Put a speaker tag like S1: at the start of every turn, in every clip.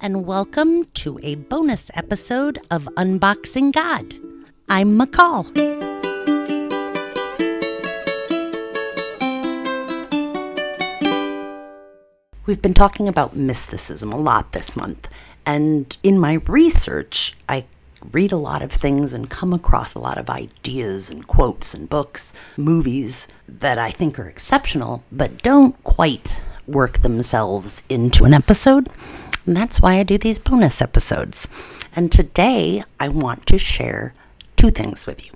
S1: And welcome to a bonus episode of Unboxing God. I'm McCall. We've been talking about mysticism a lot this month, and in my research, I read a lot of things and come across a lot of ideas and quotes and books, movies that I think are exceptional, but don't quite work themselves into an episode. And that's why I do these bonus episodes. And today I want to share two things with you.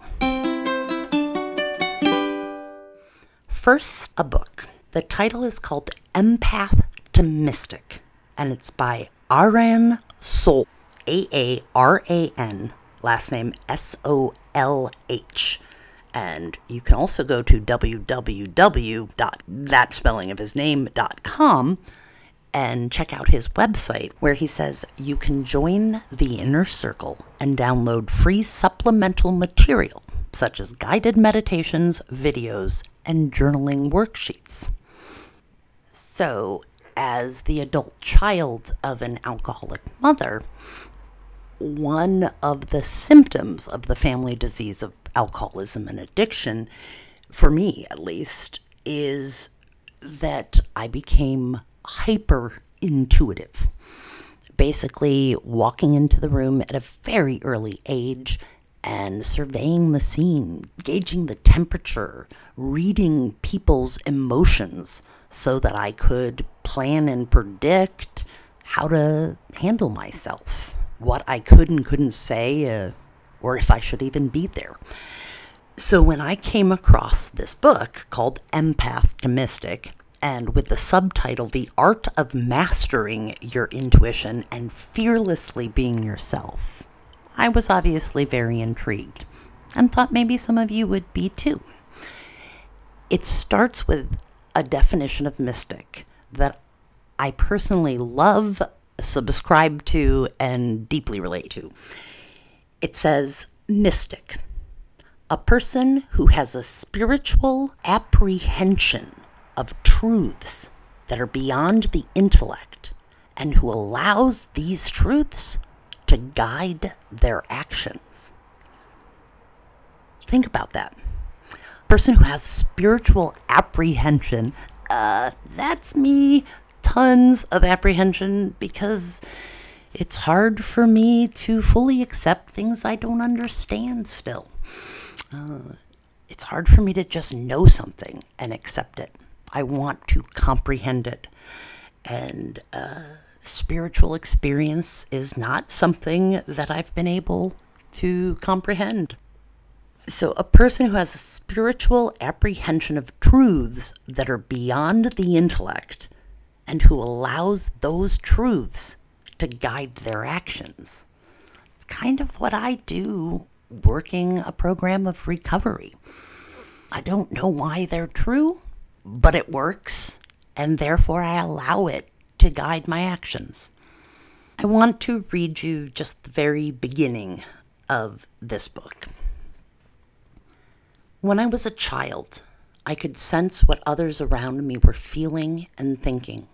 S1: First, a book. The title is called Empath to Mystic, and it's by Aaran Solh, A A R A N, last name S O L H. And you can also go to www.thatspellingofhisname.com and check out his website where he says you can join the inner circle and download free supplemental material such as guided meditations, videos, and journaling worksheets. So, as the adult child of an alcoholic mother, one of the symptoms of the family disease of alcoholism and addiction, for me at least, is that I became hyper intuitive. Basically, walking into the room at a very early age and surveying the scene, gauging the temperature, reading people's emotions so that I could plan and predict how to handle myself, what I could and couldn't say, uh, or if I should even be there. So when I came across this book called Empath to Mystic, and with the subtitle The Art of Mastering Your Intuition and Fearlessly Being Yourself, I was obviously very intrigued and thought maybe some of you would be too. It starts with a definition of mystic that I personally love, subscribe to, and deeply relate to. It says mystic, a person who has a spiritual apprehension truths that are beyond the intellect and who allows these truths to guide their actions. Think about that. Person who has spiritual apprehension, uh, that's me, tons of apprehension because it's hard for me to fully accept things I don't understand still. Uh, it's hard for me to just know something and accept it. I want to comprehend it. And uh, spiritual experience is not something that I've been able to comprehend. So, a person who has a spiritual apprehension of truths that are beyond the intellect and who allows those truths to guide their actions. It's kind of what I do working a program of recovery. I don't know why they're true, but it works, and therefore I allow it to guide my actions. I want to read you just the very beginning of this book. When I was a child, I could sense what others around me were feeling and thinking.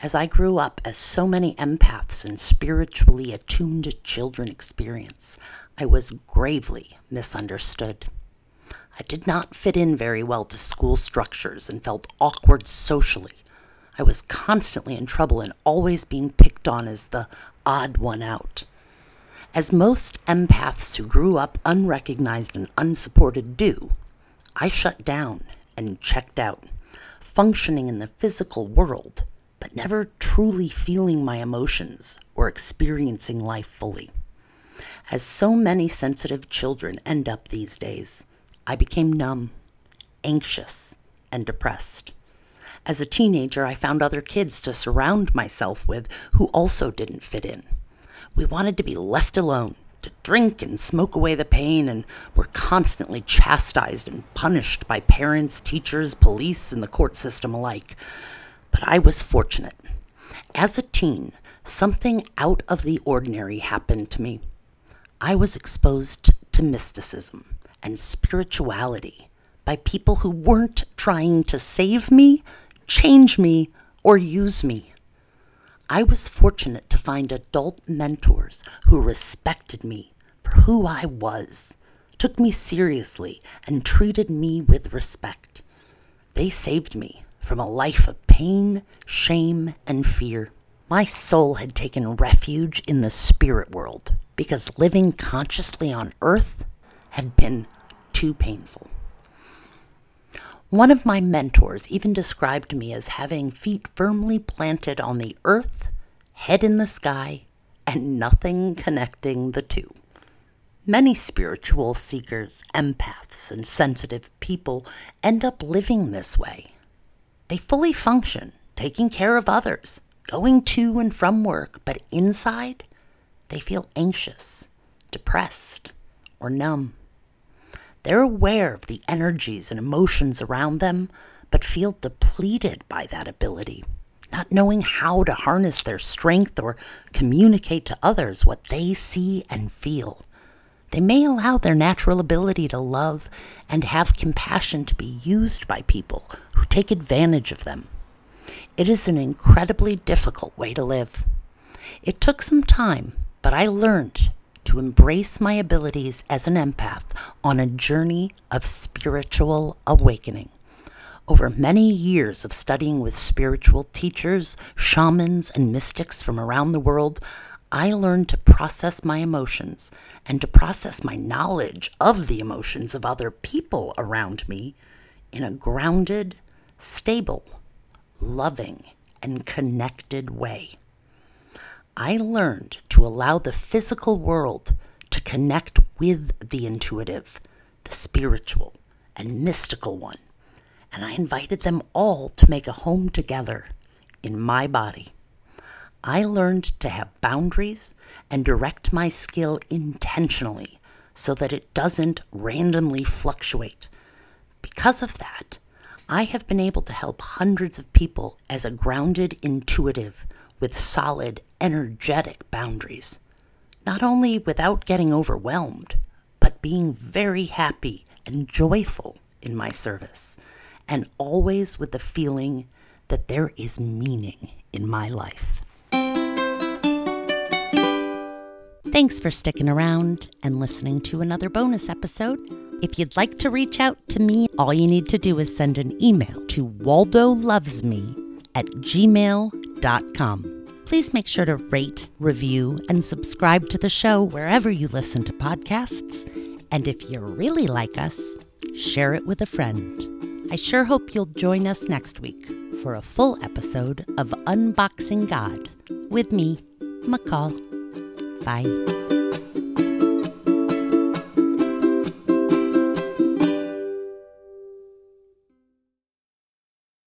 S1: As I grew up, as so many empaths and spiritually attuned children experience, I was gravely misunderstood. I did not fit in very well to school structures and felt awkward socially. I was constantly in trouble and always being picked on as the odd one out. As most empaths who grew up unrecognized and unsupported do, I shut down and checked out, functioning in the physical world but never truly feeling my emotions or experiencing life fully. As so many sensitive children end up these days, I became numb, anxious, and depressed. As a teenager, I found other kids to surround myself with who also didn't fit in. We wanted to be left alone, to drink and smoke away the pain, and were constantly chastised and punished by parents, teachers, police, and the court system alike. But I was fortunate. As a teen, something out of the ordinary happened to me. I was exposed to mysticism and spirituality by people who weren't trying to save me, change me, or use me. I was fortunate to find adult mentors who respected me for who I was, took me seriously, and treated me with respect. They saved me from a life of pain, shame, and fear. My soul had taken refuge in the spirit world because living consciously on earth had been too painful. One of my mentors even described me as having feet firmly planted on the earth, head in the sky, and nothing connecting the two. Many spiritual seekers, empaths, and sensitive people end up living this way. They fully function, taking care of others, going to and from work, but inside, they feel anxious, depressed, or numb. They're aware of the energies and emotions around them, but feel depleted by that ability, not knowing how to harness their strength or communicate to others what they see and feel. They may allow their natural ability to love and have compassion to be used by people who take advantage of them. It is an incredibly difficult way to live. It took some time, but I learned to embrace my abilities as an empath on a journey of spiritual awakening. Over many years of studying with spiritual teachers, shamans, and mystics from around the world, I learned to process my emotions and to process my knowledge of the emotions of other people around me in a grounded, stable, loving, and connected way. I learned to allow the physical world to connect with the intuitive, the spiritual, and mystical one, and I invited them all to make a home together in my body. I learned to have boundaries and direct my skill intentionally so that it doesn't randomly fluctuate. Because of that, I have been able to help hundreds of people as a grounded intuitive with solid, energetic boundaries. Not only without getting overwhelmed, but being very happy and joyful in my service, and always with the feeling that there is meaning in my life. Thanks for sticking around and listening to another bonus episode. If you'd like to reach out to me, all you need to do is send an email to waldolovesme at Please make sure to rate, review, and subscribe to the show wherever you listen to podcasts. And if you really like us, share it with a friend. I sure hope you'll join us next week for a full episode of Unboxing God with me, McCall. Bye.